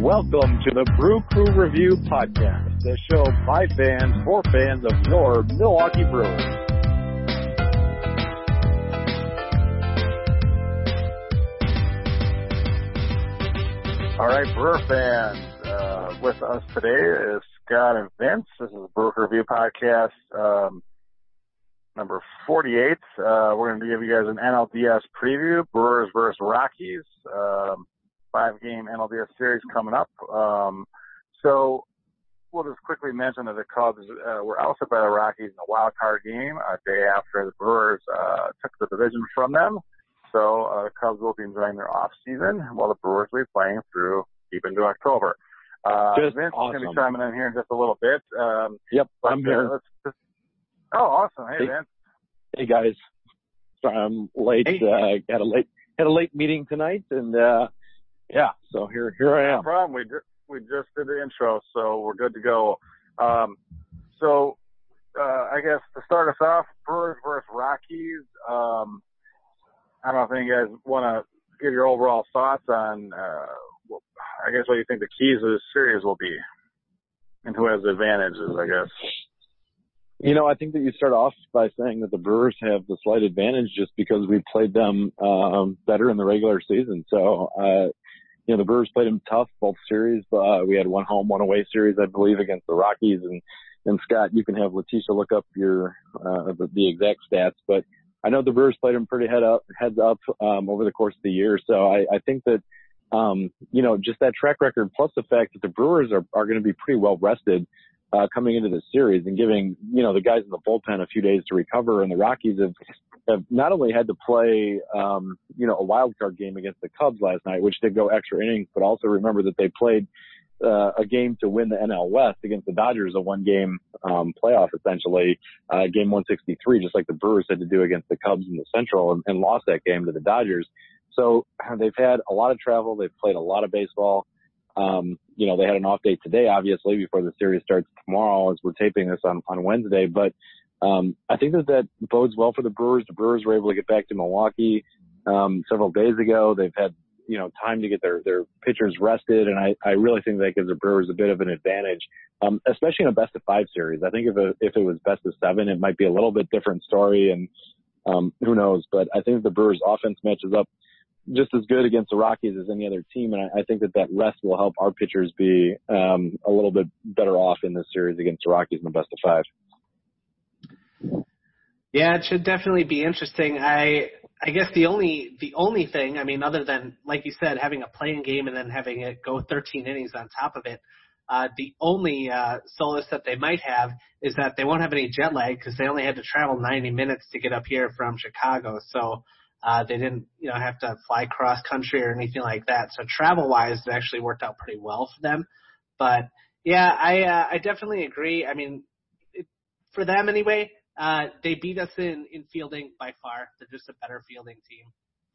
Welcome to the Brew Crew Review Podcast, the show by fans for fans of your Milwaukee Brewers. All right, Brewer fans, uh, with us today is Scott and Vince. This is the Brew Crew Review Podcast. Um, number 48. Uh, we're going to give you guys an NLDS preview. Brewers versus Rockies. Um, five game NLDS series coming up. Um, so we'll just quickly mention that the Cubs uh, were ousted by the Rockies in a wild card game a day after the Brewers uh, took the division from them. So uh, the Cubs will be enjoying their off season while the Brewers will be playing through deep into October. Uh, just Vince awesome. is going to be chiming in here in just a little bit. Um, Yep, I'm here. Uh, let's just, oh, awesome. Hey, Hey. Vince. Hey guys, sorry I'm late. Hey. Uh, had a late had a late meeting tonight, and uh yeah, so here here I am. No problem. We just, we just did the intro, so we're good to go. Um, so, uh, I guess to start us off, Brewers versus Rockies. Um, I don't know if any of you guys want to give your overall thoughts on, uh, I guess what you think the keys of this series will be and who has the advantages, I guess. You know, I think that you start off by saying that the Brewers have the slight advantage just because we played them um better in the regular season. So uh you know, the Brewers played them tough both series. Uh, we had one home, one away series, I believe, against the Rockies. And, and Scott, you can have Letitia look up your, uh, the, the exact stats, but I know the Brewers played them pretty head up, heads up, um, over the course of the year. So I, I think that, um, you know, just that track record plus the fact that the Brewers are, are going to be pretty well rested, uh, coming into this series and giving, you know, the guys in the bullpen a few days to recover. And the Rockies have, have not only had to play, um, you know, a wild card game against the Cubs last night, which did go extra innings, but also remember that they played, uh, a game to win the NL West against the Dodgers, a one game, um, playoff essentially, uh, game 163, just like the Brewers had to do against the Cubs in the Central and, and lost that game to the Dodgers. So they've had a lot of travel. They've played a lot of baseball. Um, you know, they had an off day today, obviously, before the series starts tomorrow as we're taping this on, on Wednesday. But, um, I think that that bodes well for the Brewers. The Brewers were able to get back to Milwaukee, um, several days ago. They've had, you know, time to get their, their pitchers rested. And I, I really think that gives the Brewers a bit of an advantage, um, especially in a best of five series. I think if it, if it was best of seven, it might be a little bit different story and, um, who knows, but I think the Brewers offense matches up just as good against the Rockies as any other team. And I, I think that that rest will help our pitchers be, um, a little bit better off in this series against the Rockies in the best of five. Yeah, it should definitely be interesting. I I guess the only the only thing, I mean, other than like you said, having a playing game and then having it go 13 innings on top of it, uh, the only uh, solace that they might have is that they won't have any jet lag because they only had to travel 90 minutes to get up here from Chicago, so uh, they didn't you know have to fly cross country or anything like that. So travel wise, it actually worked out pretty well for them. But yeah, I uh, I definitely agree. I mean, it, for them anyway. Uh, they beat us in, in fielding by far. They're just a better fielding team.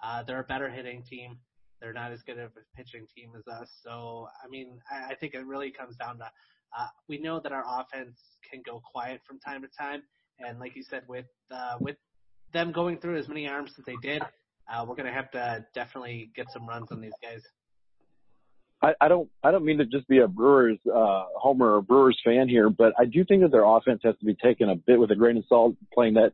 Uh, they're a better hitting team. They're not as good of a pitching team as us. So, I mean, I, I think it really comes down to, uh, we know that our offense can go quiet from time to time. And like you said, with, uh, with them going through as many arms as they did, uh, we're going to have to definitely get some runs on these guys. I, I don't I don't mean to just be a Brewers uh homer or Brewers fan here, but I do think that their offense has to be taken a bit with a grain of salt playing that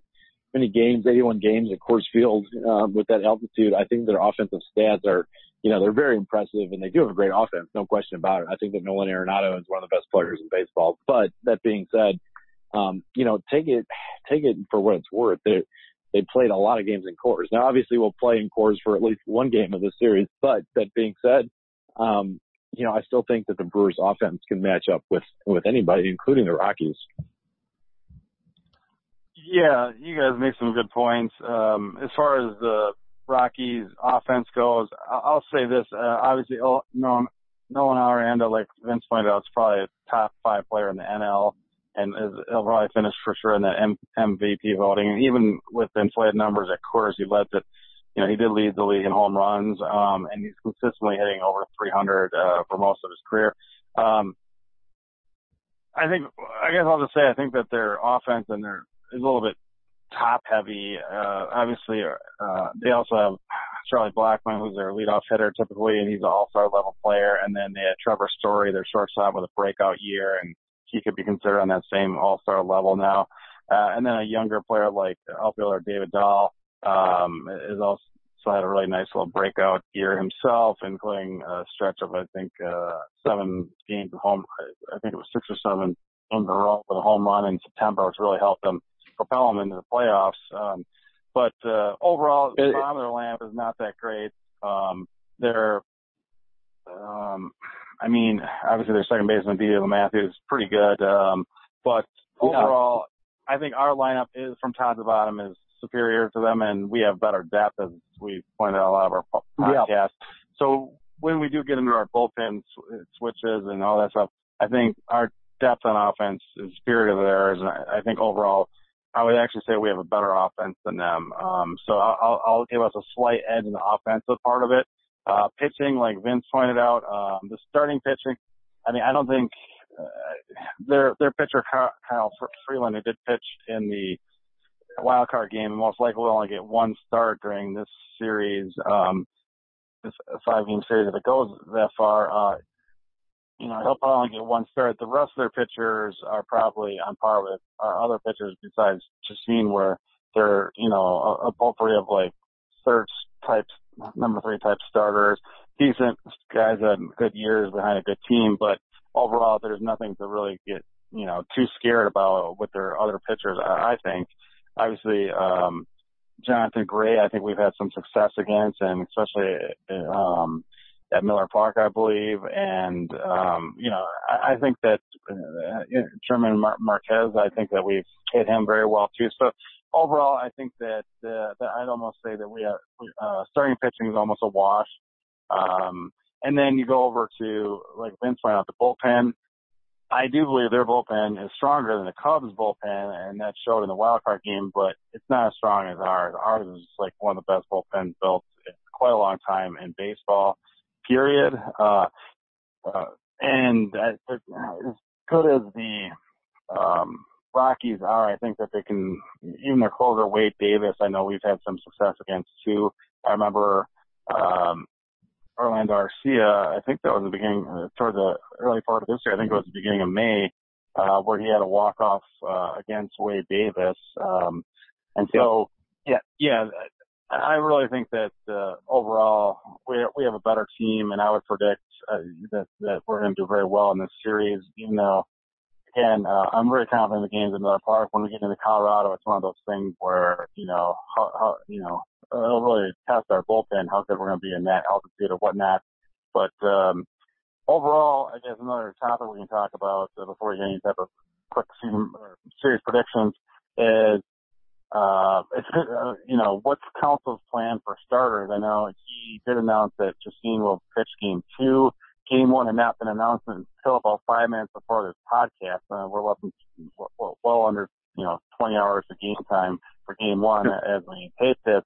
many games, 81 games at Coors Field um, with that altitude. I think their offensive stats are, you know, they're very impressive and they do have a great offense, no question about it. I think that Nolan Arenado is one of the best players in baseball. But that being said, um, you know, take it take it for what it's worth. They they played a lot of games in Coors. Now obviously we'll play in Coors for at least one game of this series, but that being said, um, you know, I still think that the Brewers offense can match up with, with anybody, including the Rockies. Yeah, you guys make some good points. Um, as far as the Rockies offense goes, I'll say this. Uh, obviously, oh, no, Nolan Arenado, like Vince pointed out, is probably a top five player in the NL and is, he'll probably finish for sure in the M- MVP voting. And even with inflated numbers at Coors, he led it. You know, he did lead the league in home runs, um, and he's consistently hitting over 300, uh, for most of his career. Um, I think, I guess I'll just say, I think that their offense and their is a little bit top heavy. Uh, obviously, uh, they also have Charlie Blackmon, who's their leadoff hitter typically, and he's an all-star level player. And then they had Trevor Story, their shortstop, with a breakout year, and he could be considered on that same all-star level now. Uh, and then a younger player like outfielder David Dahl um, is also had a really nice little breakout year himself, including a stretch of I think uh, seven games of home. I think it was six or seven in a row with a home run in September, which really helped them propel them into the playoffs. Um, but uh, overall, the bottom of their lamp is not that great. Um, they're, um, I mean, obviously their second baseman, D.J. LeMahieu, is pretty good. Um, but overall, yeah. I think our lineup is from top to bottom is superior to them, and we have better depth, as we pointed out a lot of our podcasts. Yeah. So when we do get into our bullpen switches and all that stuff, I think our depth on offense is superior to theirs, and I, I think overall, I would actually say we have a better offense than them. Um, so I'll, I'll give us a slight edge in the offensive part of it. Uh, pitching, like Vince pointed out, um, the starting pitching. I mean, I don't think uh, their their pitcher Kyle Freeland, who did pitch in the wild card game and most likely will only get one start during this series, um, this five game series if it goes that far. Uh, you know, he'll probably only get one start. The rest of their pitchers are probably on par with our other pitchers besides Chacin where they're, you know, a, a potpourri of like third type, number three type starters, decent guys that good years behind a good team, but overall there's nothing to really get, you know, too scared about with their other pitchers, I, I think obviously um, Jonathan Gray, I think we've had some success against, and especially um, at Miller Park, I believe. And um, you know, I, I think that uh, German Mar- Marquez, I think that we've hit him very well too. So overall, I think that, uh, that I'd almost say that we have uh, starting pitching is almost a wash. Um, and then you go over to like Vince pointed out the bullpen. I do believe their bullpen is stronger than the Cubs bullpen, and that showed in the wild card game, but it's not as strong as ours. Ours is like one of the best bullpens built in quite a long time in baseball, period. Uh, uh, and as good as the, um, Rockies are, I think that they can, even their closer, Wade Davis, I know we've had some success against too. I remember, um, Orlando Arcia, I think that was the beginning, uh, toward the early part of this year, I think it was the beginning of May, uh, where he had a walk off, uh, against Wade Davis. Um, and so, yeah, yeah, I really think that, uh, overall we, we have a better team and I would predict, uh, that, that we're going to do very well in this series, even though, again, uh, I'm very confident the games in Miller Park. When we get into Colorado, it's one of those things where, you know, how, how, you know, it'll really test our bullpen, how good we're going to be in that altitude or whatnot. But um, overall, I guess another topic we can talk about uh, before we get any type of quick season or series predictions is uh, it's, uh, you know, what's Counsell's plan for starters? I know he did announce that Chacin will pitch game two. Game one had not been announced until about five minutes before this podcast. Uh, we're less than, well, well under, you know, 20 hours of game time for game one as we tape this.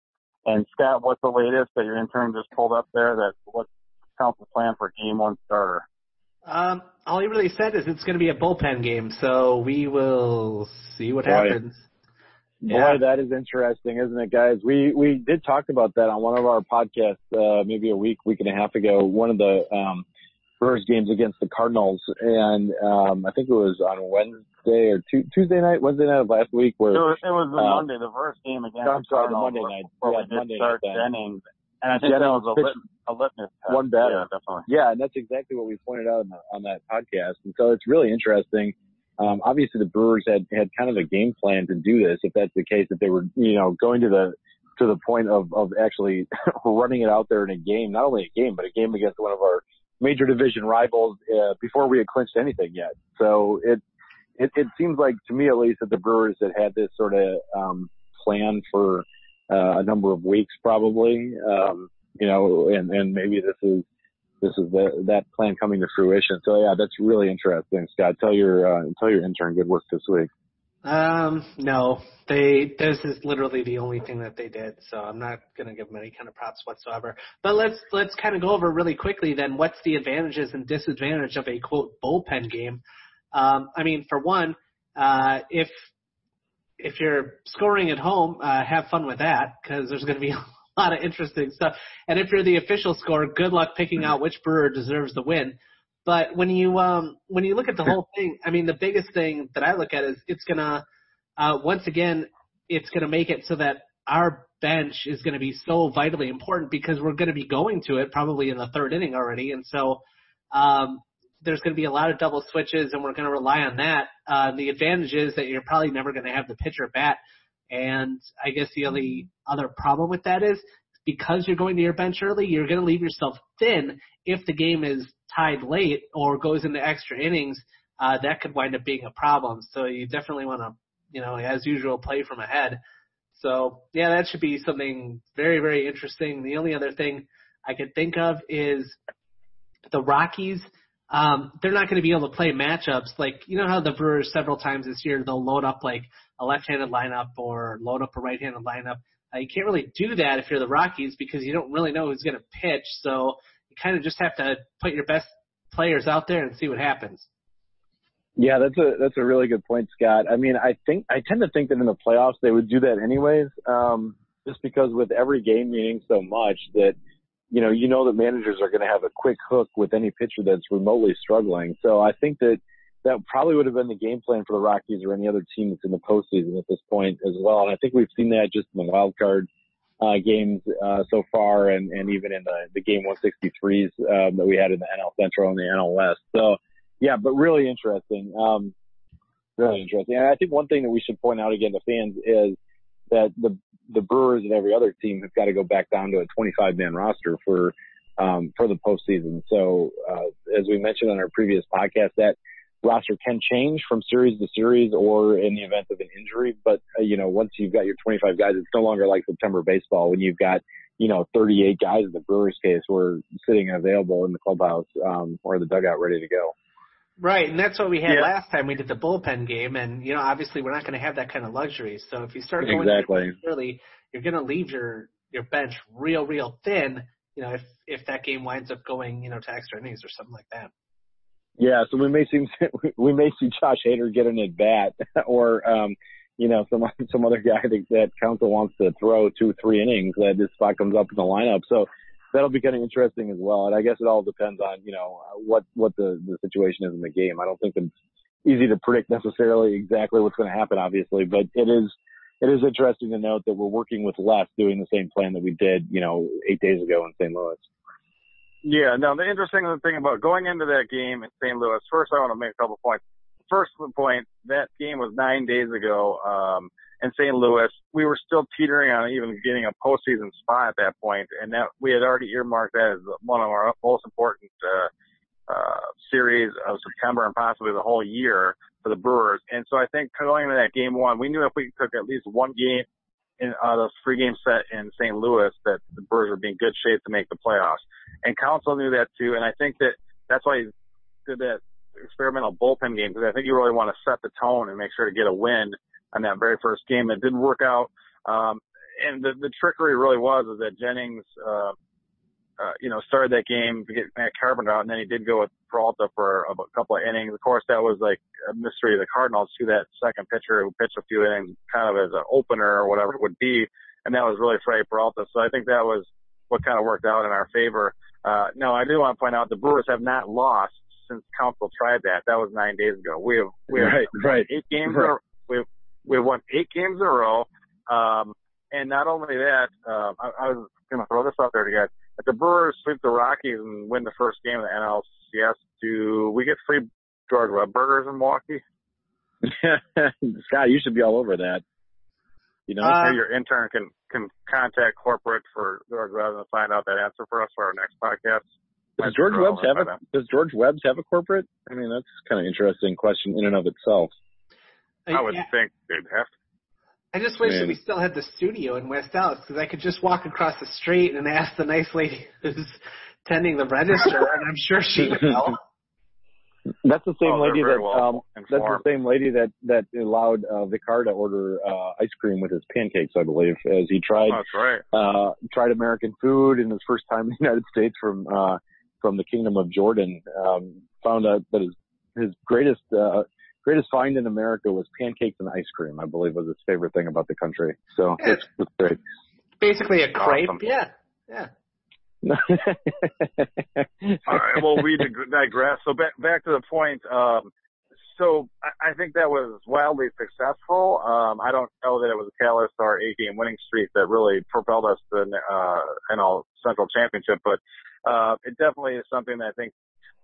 And Scott, what's the latest that your intern just pulled up there? That what's Counsell's plan for game one starter? Um, all he really said is it's going to be a bullpen game, so we will see what Boy. happens. Yeah. Boy, that is interesting, isn't it, guys? We we did talk about that on one of our podcasts, uh, maybe a week, week and a half ago. One of the um, Brewers games against the Cardinals, and um, I think it was on Wednesday or t- Tuesday night, Wednesday night of last week. Where it was, it was the uh, Monday, the first game against I'm sorry, the Monday night. Where yeah, we did Monday start night Jennings, and I think Jennings that was a, lit, a litmus test. One better, yeah, definitely. Yeah, and that's exactly what we pointed out on, the, on that podcast, and so it's really interesting. Um, obviously, the Brewers had had kind of a game plan to do this. If that's the case, that they were, you know, going to the to the point of of actually running it out there in a game, not only a game, but a game against one of our major division rivals uh, before we had clinched anything yet. So it, it it seems like to me at least that the Brewers had had this sort of um, plan for uh, a number of weeks probably. Um, you know, and and maybe this is this is the, that plan coming to fruition. So yeah, that's really interesting, Scott. Tell your uh, tell your intern good work this week. Um, no, they, this is literally the only thing that they did. So I'm not going to give them any kind of props whatsoever. But let's, let's kind of go over really quickly then what's the advantages and disadvantage of a quote bullpen game. Um, I mean, for one, uh, if, if you're scoring at home, uh, have fun with that because there's going to be a lot of interesting stuff. And if you're the official score, good luck picking out which brewer deserves the win. But when you um when you look at the whole thing, I mean the biggest thing that I look at is it's gonna uh once again it's gonna make it so that our bench is gonna be so vitally important because we're gonna be going to it probably in the third inning already, and so um there's going to be a lot of double switches, and we're going to rely on that. Uh, the advantage is that you're probably never going to have the pitcher bat, and I guess the only other problem with that is because you're going to your bench early, you're going to leave yourself thin if the game is tied late or goes into extra innings. Uh, that could wind up being a problem. So you definitely want to, you know, as usual, play from ahead. So yeah, that should be something very, very interesting. The only other thing I could think of is the Rockies um, they're not going to be able to play matchups like you know how the Brewers several times this year they'll load up like a left-handed lineup or load up a right-handed lineup. Uh, you can't really do that if you're the Rockies because you don't really know who's going to pitch. So you kind of just have to put your best players out there and see what happens. Yeah, that's a that's a really good point, Scott. I mean, I think I tend to think that in the playoffs they would do that anyways, um, just because with every game meaning so much that you know, you know that managers are going to have a quick hook with any pitcher that's remotely struggling. So I think that that probably would have been the game plan for the Rockies or any other team that's in the postseason at this point as well. And I think we've seen that just in the wild card uh, games uh, so far, and, and even in the, the game 163s um, that we had in the NL Central and the NL West. So yeah, but really interesting. Um, really interesting. And I think one thing that we should point out again to fans is that the the Brewers and every other team have got to go back down to a 25 man roster for um, for the postseason. So uh, as we mentioned on our previous podcast, that roster can change from series to series or in the event of an injury. But uh, you know, once you've got your 25 guys, it's no longer like September baseball when you've got you know 38 guys in the Brewers case who are sitting available in the clubhouse um, or the dugout ready to go. Right, and that's what we had yeah. last time we did the bullpen game, and you know, obviously we're not going to have that kind of luxury. So if you start going exactly. early, you're going to leave your your bench real, real thin. You know, if if that game winds up going, you know, to extra innings or something like that. Yeah, so we may see we may see Josh Hader get an at bat, or um, you know, some some other guy that, that Counsell wants to throw two, three innings that this spot comes up in the lineup. So that'll be kind of interesting as well. And I guess it all depends on you know what what the the situation is in the game. I don't think it's easy to predict necessarily exactly what's going to happen, obviously, but it is it is interesting to note that we're working with less, doing the same plan that we did you know eight days ago in St. Louis. Yeah. Now the interesting thing about going into that game in St. Louis. First, I want to make a couple points. First point, that game was nine days ago. Um, in St. Louis, we were still teetering on even getting a postseason spot at that point, and that we had already earmarked that as one of our most important uh, uh, series of September and possibly the whole year for the Brewers. And so I think going into that game one, we knew if we took at least one game in uh, those three game set in St. Louis, that the Brewers would be in good shape to make the playoffs. And Counsell knew that too, and I think that that's why he did that experimental bullpen game because I think you really want to set the tone and make sure to get a win on that very first game. It didn't work out. Um, and the, the trickery really was is that Jennings, uh, uh, you know, started that game to get Matt Carpenter out, and then he did go with Peralta for a, a couple of innings. Of course, that was like a mystery of the Cardinals to that second pitcher who pitched a few innings kind of as an opener or whatever it would be, and that was really Freddie Peralta. So I think that was what kind of worked out in our favor. Uh, no, I do want to point out the Brewers have not lost since Counsell tried that. That was nine days ago. We have we have right, right. eight games. Right. We have we won eight games in a row. Um, and not only that, um, I, I was going to throw this out there to you guys. If the Brewers sweep the Rockies and win the first game of the NLCS, do we get free George Webb burgers in Milwaukee? Scott, you should be all over that. You know, uh, your intern can can contact corporate for George Webb and find out that answer for us for our next podcast. Does George Webb's have a Does George Webb's have a corporate? I mean, that's kind of interesting question in and of itself. I would yeah. think they'd have to. I just wish Man. that we still had the studio in West Allis because I could just walk across the street and ask the nice lady who's tending the register, and I'm sure she would know. That's the same oh, lady that well um, that's the same lady that that allowed uh, Vicar to order uh, ice cream with his pancakes, I believe, as he tried oh, right. uh, tried American food in his first time in the United States from uh, from the Kingdom of Jordan. Um, found out that his his greatest uh, greatest find in America was pancakes and ice cream. I believe was his favorite thing about the country. So it's, it's great. Basically a crepe. Awesome. Yeah. Yeah. All right. Well, we digress. So back back to the point. Um, so I, I think that was wildly successful. Um, I don't know that it was a catalyst to our eight-game winning streak that really propelled us to the uh, NL Central Championship, but uh, it definitely is something that I think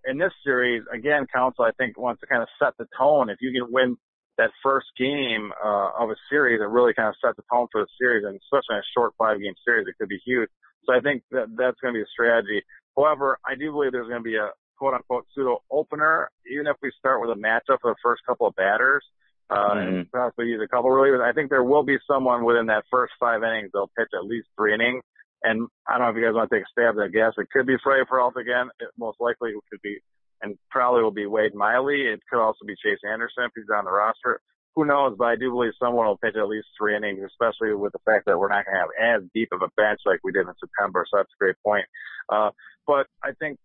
in this series again, Counsell I think wants to kind of set the tone. If you can win that first game uh, of a series, it really kind of sets the tone for the series, and especially in a short five-game series, it could be huge. So I think that that's going to be a strategy. However, I do believe there's going to be a quote unquote pseudo opener, even if we start with a matchup for the first couple of batters. Uh, Mhm. and possibly use a couple of relievers. I think there will be someone within that first five innings. They'll pitch at least three innings. And I don't know if you guys want to take a stab at that guess. It could be Freddie Peralta again. It most likely it could be, and probably will be Wade Miley. It could also be Chase Anderson if he's on the roster. Who knows? But I do believe someone will pitch at least three innings, especially with the fact that we're not going to have as deep of a bench like we did in September. So that's a great point. Uh, but I think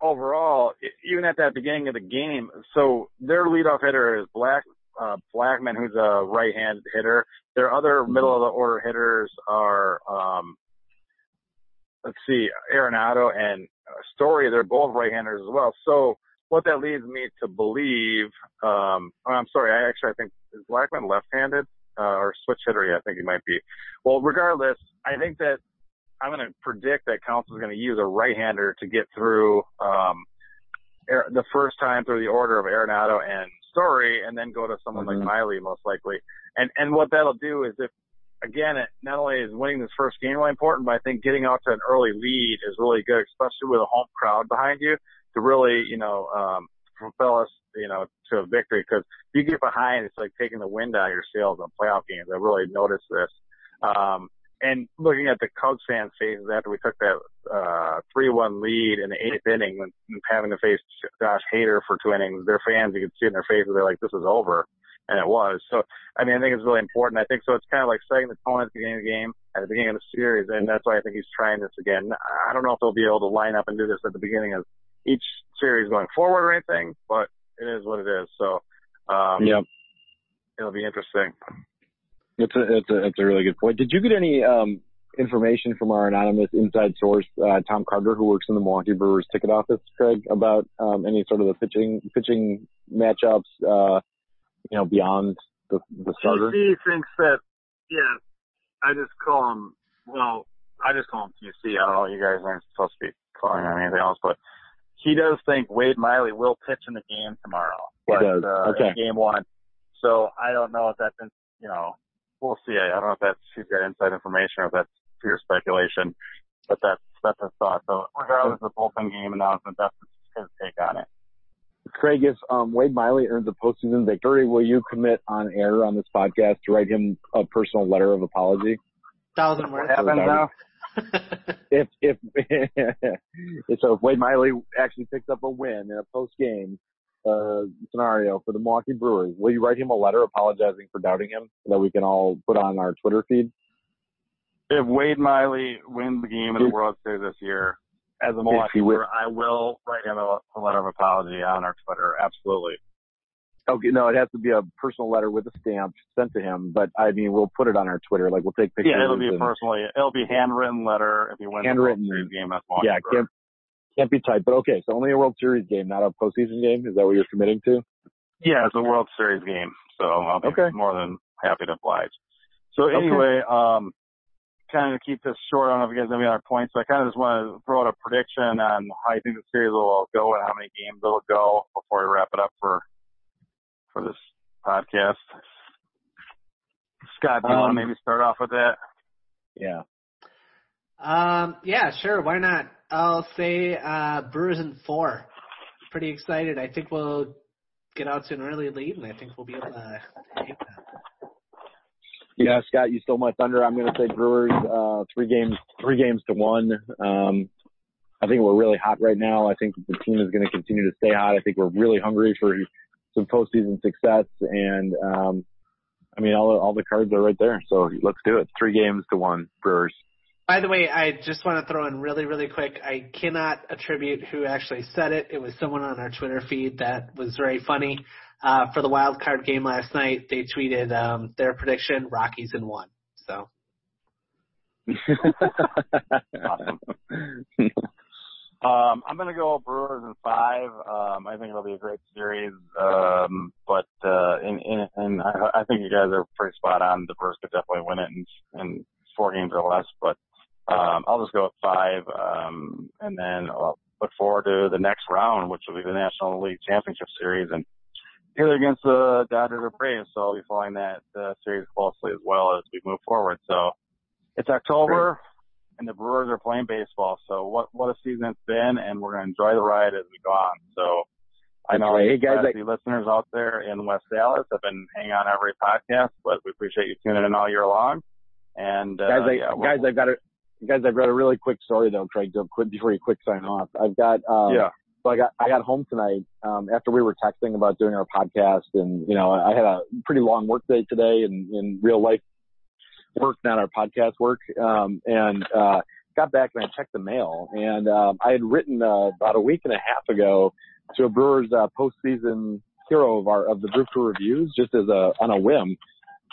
overall, even at that beginning of the game, so their leadoff hitter is Black uh, Blackmon, who's a right-handed hitter. Their other middle of the order hitters are, um, let's see, Arenado and uh, Story. They're both right-handers as well. So what that leads me to believe, um, oh, I'm sorry, I actually I think is Blackmon left-handed uh, or switch hitter? Yeah, I think he might be. Well, regardless, I think that I'm going to predict that Counsell is going to use a right-hander to get through um, the first time through the order of Arenado and Story, and then go to someone Mhm. like Miley most likely. And and what that'll do is if again, it not only is winning this first game really important, but I think getting out to an early lead is really good, especially with a home crowd behind you to really you know um, propel us you know to a victory. Because if you get behind, it's like taking the wind out of your sails in playoff games. I really noticed this. Um, and looking at the Cubs fans' faces after we took that uh, 3-1 lead in the eighth inning and having to face Josh Hader for two innings, their fans, you could see in their faces, they're like, this is over. And it was. So, I mean, I think it's really important. I think so. It's kind of like setting the tone at the beginning of the game, at the beginning of the series. And that's why I think he's trying this again. I don't know if they'll be able to line up and do this at the beginning of each series going forward or anything, but it is what it is. So, um, Yep. it'll be interesting. It's a, it's a, it's a really good point. Did you get any, um, information from our anonymous inside source, uh, Tom Carter, who works in the Milwaukee Brewers ticket office, Craig, about, um, any sort of the pitching, pitching matchups, uh, you know, beyond the, the starter? TC thinks that, yeah, I just call him, well, I just call him TC. I don't know, you guys aren't supposed to be calling him anything else, but he does think Wade Miley will pitch in the game tomorrow. He does. Uh, Okay. game one. So I don't know if that's, in, you know, we'll see. I don't know if that's, he's got inside information or if that's pure speculation, but that's, that's his thought. So regardless of the bullpen game announcement, that's his take on it. Craig, if um, Wade Miley earns a postseason victory, will you commit on air on this podcast to write him a personal letter of apology? Thousand words. What happens now? If if so, if Wade Miley actually picks up a win in a post game uh, scenario for the Milwaukee Brewers, will you write him a letter apologizing for doubting him that we can all put on our Twitter feed? if Wade Miley wins the game of the World Series this year, as a Milwaukee I will write him a, a letter of apology on our Twitter. Absolutely. Okay, no, it has to be a personal letter with a stamp sent to him. But I mean, we'll put it on our Twitter. Like we'll take pictures. Yeah, it'll be a personally. It'll be handwritten letter if he wins Handwritten. the World Series game. Milwaukee Yeah, can't can't be typed. But okay, so only a World Series game, not a postseason game. Is that what you're committing to? Yeah, it's a World Series game, so I'll be Okay. more than happy to oblige. So Okay. anyway, um, kind of to keep this short, I don't know if you guys have any other points, but I kind of just want to throw out a prediction on how you think the series will go and how many games it'll go before we wrap it up for for this podcast. Scott, do you want Um, to maybe start off with that? Yeah. Um, yeah, sure. Why not? I'll say uh, Brewers in four. Pretty excited. I think we'll get out to an early lead, and I think we'll be able to take that. Yeah, Scott, you stole my thunder. I'm going to say Brewers, uh, three games, three games to one. Um, I think we're really hot right now. I think the team is going to continue to stay hot. I think we're really hungry for some postseason success. And, um, I mean, all, all the cards are right there. So let's do it. Three games to one, Brewers. By the way, I just want to throw in really, really quick. I cannot attribute who actually said it. It was someone on our Twitter feed that was very funny. Uh, for the wild card game last night, they tweeted um, their prediction: Rockies in one. So awesome. Um, I'm to go Brewers in five. Um, I think it'll be a great series. Um, but, uh, and, and, and I, I think you guys are pretty spot on. The Brewers could definitely win it in, in four games or less, but, um, I'll just go with five. Um, and then I'll look forward to the next round, which will be the National League Championship Series and either against the Dodgers or Braves. So I'll be following that uh, series closely as well as we move forward. So it's October and the Brewers are playing baseball. So what what a season it's been, and we're going to enjoy the ride as we go on. So I know hey guys, the listeners out there in West Allis have been hanging on every podcast, but we appreciate you tuning in all year long. And uh, guys, I, yeah, guys, I've got a guys, I've got a really quick story though, Craig, before you quick sign off. I've got um, yeah. So I got I got home tonight um, after we were texting about doing our podcast, and you know I had a pretty long work day today in in real life work, not our podcast work, um, and uh, got back and I checked the mail, and um, I had written uh, about a week and a half ago to a Brewers uh, postseason hero of our of the Brew Crew reviews, just as a on a whim,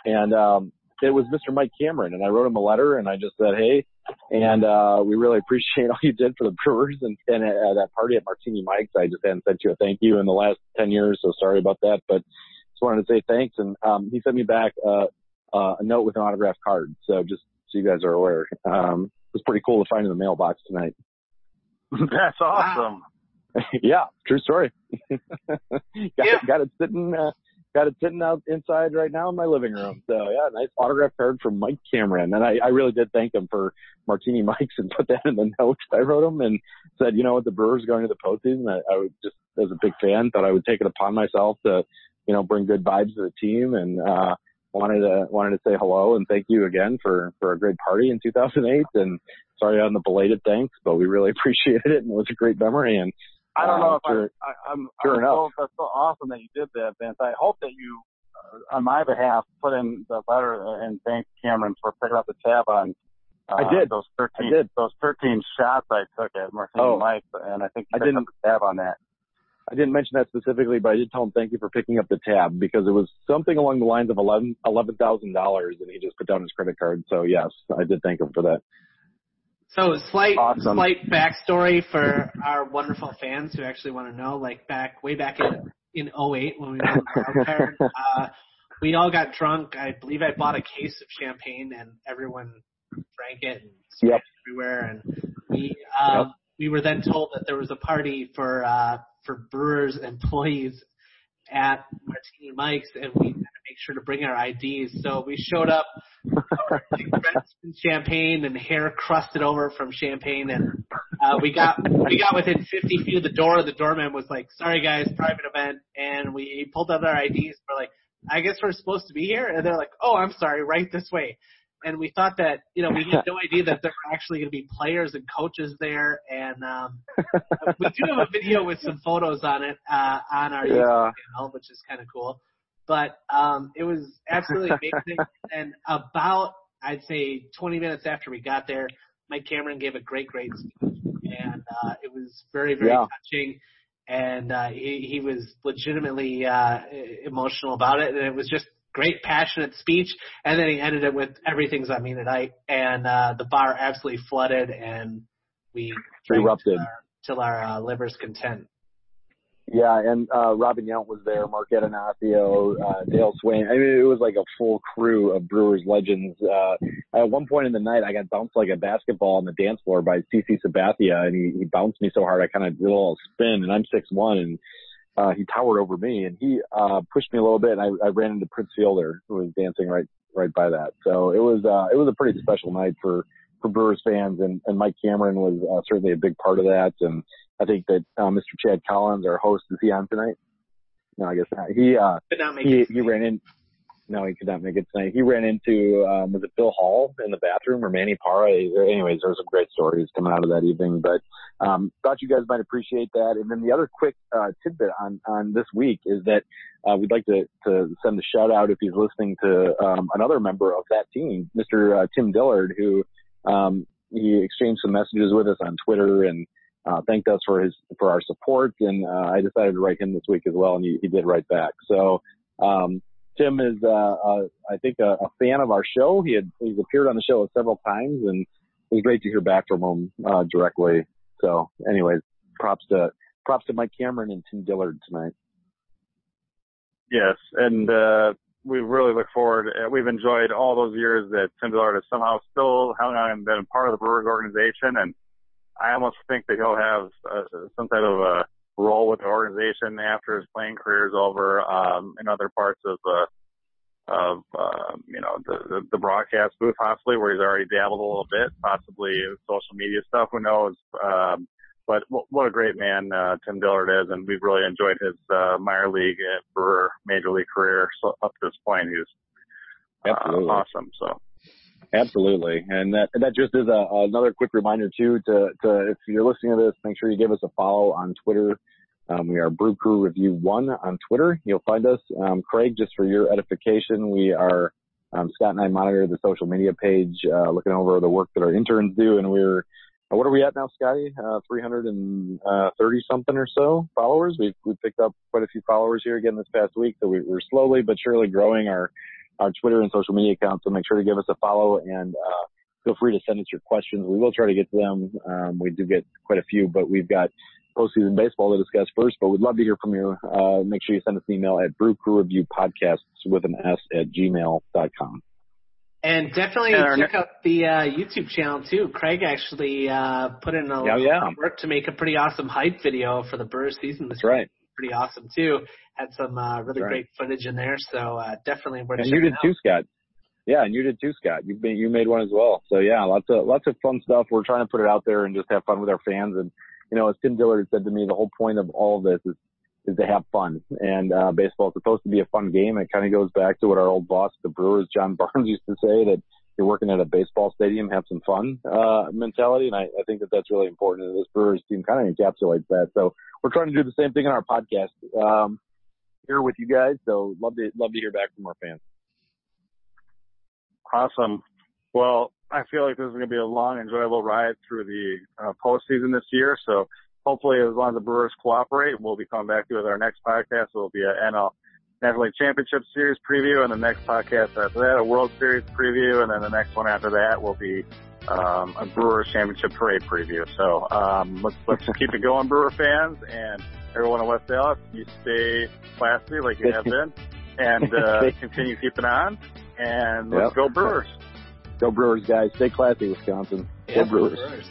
and um, it was Mr. Mike Cameron, and I wrote him a letter, and I just said, hey, and uh, we really appreciate all you did for the Brewers and, and at that party at Martini Mike's. I just hadn't sent you a thank you in the last ten years, so sorry about that, but just wanted to say thanks. And um, he sent me back uh, uh, a note with an autographed card, so just so you guys are aware. Um, it was pretty cool to find in the mailbox tonight. That's awesome. yeah, true story. got, Yeah. it, got it sitting, uh, got it sitting out inside right now in my living room. So yeah, nice autograph card from Mike Cameron. And I, I really did thank him for Martini Mike's and put that in the notes I wrote him and said, you know what, the Brewers going to the postseason. I, I would just, as a big fan, thought I would take it upon myself to, you know, bring good vibes to the team and, uh, wanted to, wanted to say hello and thank you again for, for a great party in 2008 and sorry on the belated thanks, but we really appreciated it and it was a great memory and I don't know if Sure. I, I, I'm, Sure I'm enough. so, that's so awesome that you did that, Vince. I hope that you, uh, on my behalf, put in the letter and thank Cameron for picking up the tab on. Uh, I did. those thirteen. I did. Those thirteen shots I took at Martini Oh. Mike, and I think I didn't- the tab on that. I didn't mention that specifically, but I did tell him thank you for picking up the tab because it was something along the lines of eleven eleven thousand dollars, and he just put down his credit card. So yes, I did thank him for that. So slight Awesome. slight backstory for our wonderful fans who actually want to know, like back way back in in '08 when we wild uh, we all got drunk. I believe I bought a case of champagne and everyone drank it and sprayed Yep. it everywhere. And we um, we were then told that there was a party for uh, for Brewers employees at Martini Mike's, and we make sure to bring our IDs. So we showed up, in champagne and hair crusted over from champagne, and uh, we got we got within 50 feet of the door. The doorman was like, "Sorry guys, private event," and we pulled out our IDs. We're like, "I guess we're supposed to be here," and they're like, "Oh, I'm sorry, right this way." And we thought that, you know, we had no idea that there were actually going to be players and coaches there. And um, we do have a video with some photos on it uh, on our YouTube channel, which is kind of cool. But um, it was absolutely amazing. and about, I'd say, 20 minutes after we got there, Mike Cameron gave a great, great speech, and uh, it was very, very Yeah. touching. And uh, he, he was legitimately uh, emotional about it, and it was just great, passionate speech. And then he ended it with "Everything's on me tonight," and uh, the bar absolutely flooded, and we Erupted. till our, till our uh, liver's content. Yeah, and uh Robin Yount was there, Mark Attanasio, uh Dale Sveum. I mean, it was like a full crew of Brewers legends. Uh at one point in the night I got bounced like a basketball on the dance floor by CC Sabathia and he, he bounced me so hard I kind of did a little spin and I'm six one and uh he towered over me and he uh pushed me a little bit and I, I ran into Prince Fielder who was dancing right right by that. So it was uh it was a pretty special night for for Brewers fans and, and Mike Cameron was uh, certainly a big part of that and I think that uh, Mr. Chad Collins, our host, is he on tonight? No, I guess not. He uh Could not make he it. he ran in. No, he could not make it tonight. He ran into um, was it Bill Hall in the bathroom or Manny Parra? Anyways, there were some great stories coming out of that evening. But um, thought you guys might appreciate that. And then the other quick uh, tidbit on on this week is that uh, we'd like to to send a shout out if he's listening to um, another member of that team, Mr. Uh, Tim Dillard, who um, he exchanged some messages with us on Twitter and uh, thanked us for his for our support, and uh, I decided to write him this week as well, and he, he did write back. So, um, Tim is, uh, uh, I think, a, a fan of our show. He had he's appeared on the show several times, and it was great to hear back from him uh, directly. So, anyways, props to props to Mike Cameron and Tim Dillard tonight. Yes, and uh, we really look forward. Uh, we've enjoyed all those years that Tim Dillard has somehow still hung on and been part of the Brewers organization, and I almost think that he'll have uh, some type of a role with the organization after his playing career is over um, in other parts of uh, of uh, you know the, the the broadcast booth, possibly where he's already dabbled a little bit, possibly social media stuff. Who knows? Um, but what a great man uh, Tim Dillard is, and we've really enjoyed his uh, minor league and Brewer major league career so up to this point. He's uh, awesome. So. Absolutely, and that that just is a, another quick reminder too to to if you're listening to this, make sure you give us a follow on Twitter. Um, we are Brew Crew Review One on Twitter. You'll find us. Um, Craig, just for your edification, we are um, Scott and I monitor the social media page, uh, looking over the work that our interns do, and we're what are we at now, Scotty? Uh, 330 uh, something or so followers. We've, we've picked up quite a few followers here again this past week. So we, are slowly but surely growing our, our Twitter and social media accounts. So make sure to give us a follow and, uh, feel free to send us your questions. We will try to get to them. Um, we do get quite a few, but we've got postseason baseball to discuss first, but we'd love to hear from you. Uh, make sure you send us an email at Brew Crew Review Podcasts with an S at gmail.com. And definitely check out the uh, YouTube channel too. Craig actually uh, put in a yeah, yeah. work to make a pretty awesome hype video for the Brewers season. That's right. Pretty awesome too. Had some uh, really right. great footage in there, so uh, definitely worth. Checking out. And you did out. too, Scott. Yeah, and you did too, Scott. You made you made one as well. So yeah, lots of lots of fun stuff. We're trying to put it out there and just have fun with our fans. And you know, as Tim Dillard said to me, the whole point of all of this is is to have fun. And uh, baseball is supposed to be a fun game. It kind of goes back to what our old boss, the Brewers, John Barnes, used to say that you're working at a baseball stadium, have some fun uh, mentality, and I, I think that that's really important. And this Brewers team kind of encapsulates that. So we're trying to do the same thing in our podcast um, here with you guys. So love to love to hear back from our fans. Awesome. Well, I feel like this is going to be a long, enjoyable ride through the uh, postseason this year. So hopefully, as long as the Brewers cooperate, we'll be coming back to you with our next podcast. It'll be a NL National League Championship Series preview, and the next podcast after that, a World Series preview, and then the next one after that will be um, a Brewers Championship Parade preview. So um, let's let's keep it going, Brewer fans, and everyone in West Allis. You stay classy like you have been, and uh, continue keeping on. And let's yep. go Brewers. Go Brewers, guys. Stay classy, Wisconsin. Yeah, go Brewers. Brewers.